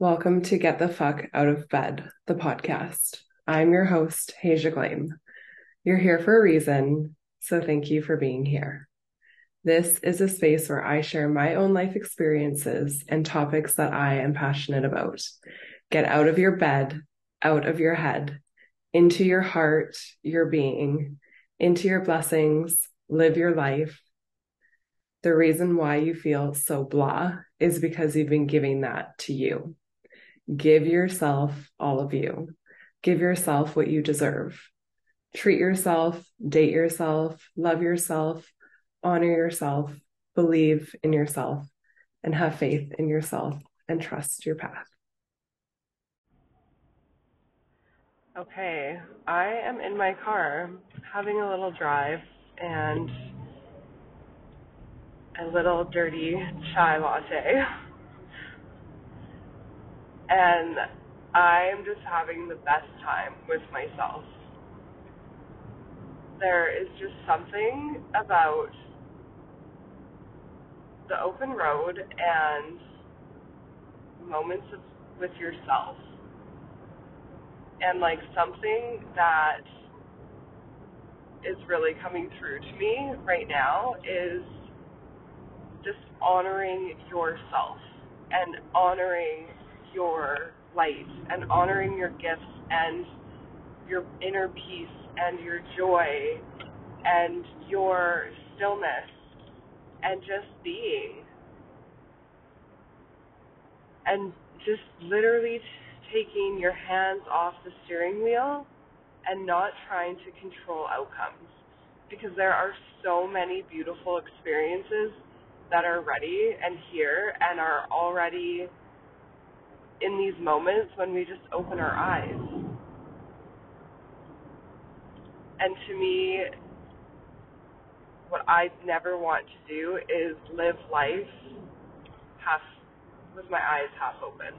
Welcome to Get the Fuck Out of Bed, the podcast. I'm your host, Hasia Glame. You're here for a reason, so thank you for being here. This is a space where I share my own life experiences and topics that I am passionate about. Get out of your bed, out of your head, into your heart, your being, into your blessings, live your life. The reason why you feel so blah is because you've been giving that to you. Give yourself all of you. Give yourself what you deserve. Treat yourself, date yourself, love yourself, honor yourself, believe in yourself, and have faith in yourself and trust your path. Okay, I am in my car having a little drive and a little dirty chai latte and I'm just having the best time with myself. There is just something about the open road and moments of, with yourself. And like something that is really coming through to me right now is just honoring yourself and honoring your light and honoring your gifts and your inner peace and your joy and your stillness and just being. And just literally taking your hands off the steering wheel and not trying to control outcomes. Because there are so many beautiful experiences that are ready and here and are already in these moments when we just open our eyes. And to me, what I never want to do is live life half with my eyes half open.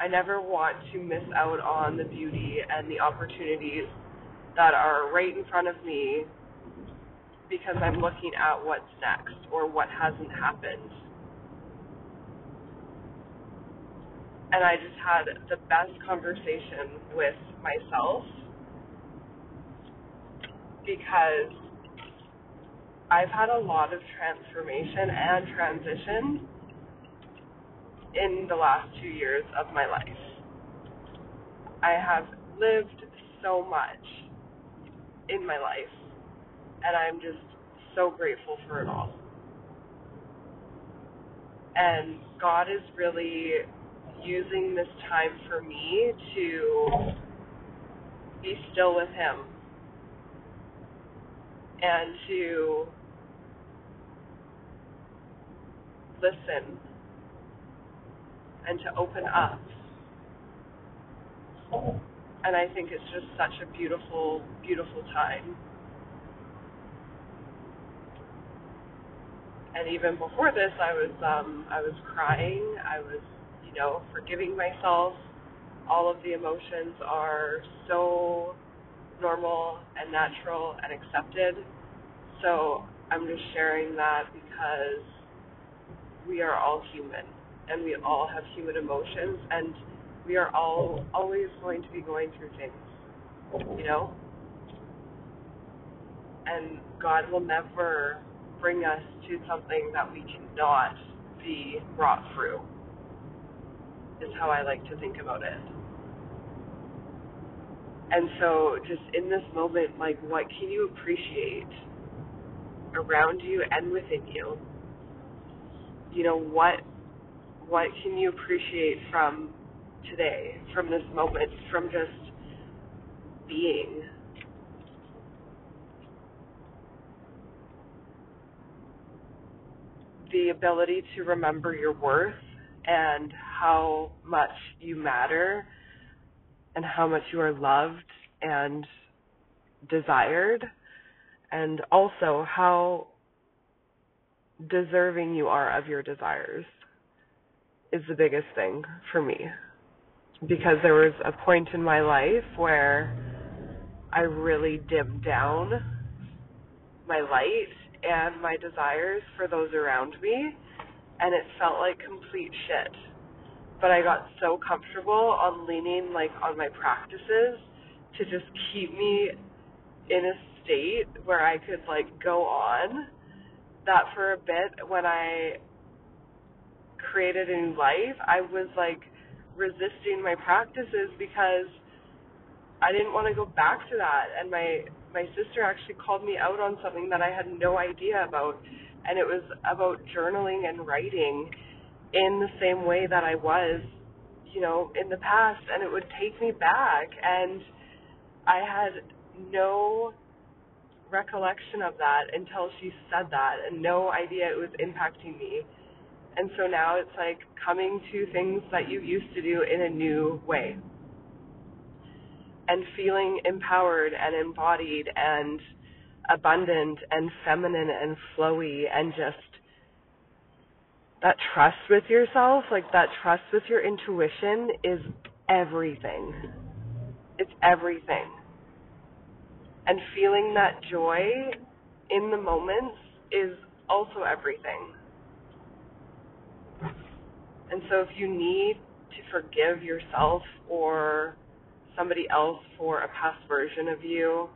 I never want to miss out on the beauty and the opportunities that are right in front of me because I'm looking at what's next or what hasn't happened. And I just had the best conversation with myself because I've had a lot of transformation and transition in the last two years of my life. I have lived so much in my life, and I'm just so grateful for it all. And God is really using this time for me to be still with Him and to listen and to open up. And I think it's just such a beautiful, beautiful time. And even before this, I was um, I was crying. I was you know, forgiving myself. All of the emotions are so normal and natural and accepted. So I'm just sharing that because we are all human and we all have human emotions and we are all always going to be going through things, you know? And God will never bring us to something that we cannot be brought through is how I like to think about it. And so, just in this moment, like, what can you appreciate around you and within you? You know, what what can you appreciate from today, from this moment, from just being? The ability to remember your worth and how much you matter and how much you are loved and desired and also how deserving you are of your desires is the biggest thing for me because there was a point in my life where I really dimmed down my light and my desires for those around me and it felt like complete shit. But I got so comfortable on leaning like on my practices to just keep me in a state where I could like go on that for a bit. When I created a new life, I was like resisting my practices because I didn't want to go back to that. And my my sister actually called me out on something that I had no idea about. And it was about journaling and writing in the same way that I was, you know, in the past and it would take me back and I had no recollection of that until she said that and no idea it was impacting me. And so now it's like coming to things that you used to do in a new way and feeling empowered and embodied and abundant and feminine and flowy and just that trust with yourself, like that trust with your intuition is everything. It's everything. And feeling that joy in the moments is also everything. And so if you need to forgive yourself or somebody else for a past version of you,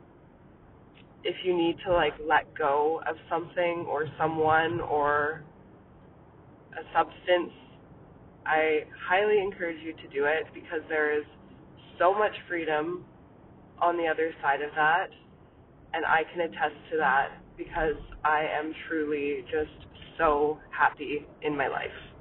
if you need to like let go of something or someone or a substance, I highly encourage you to do it because there is so much freedom on the other side of that. And I can attest to that because I am truly just so happy in my life.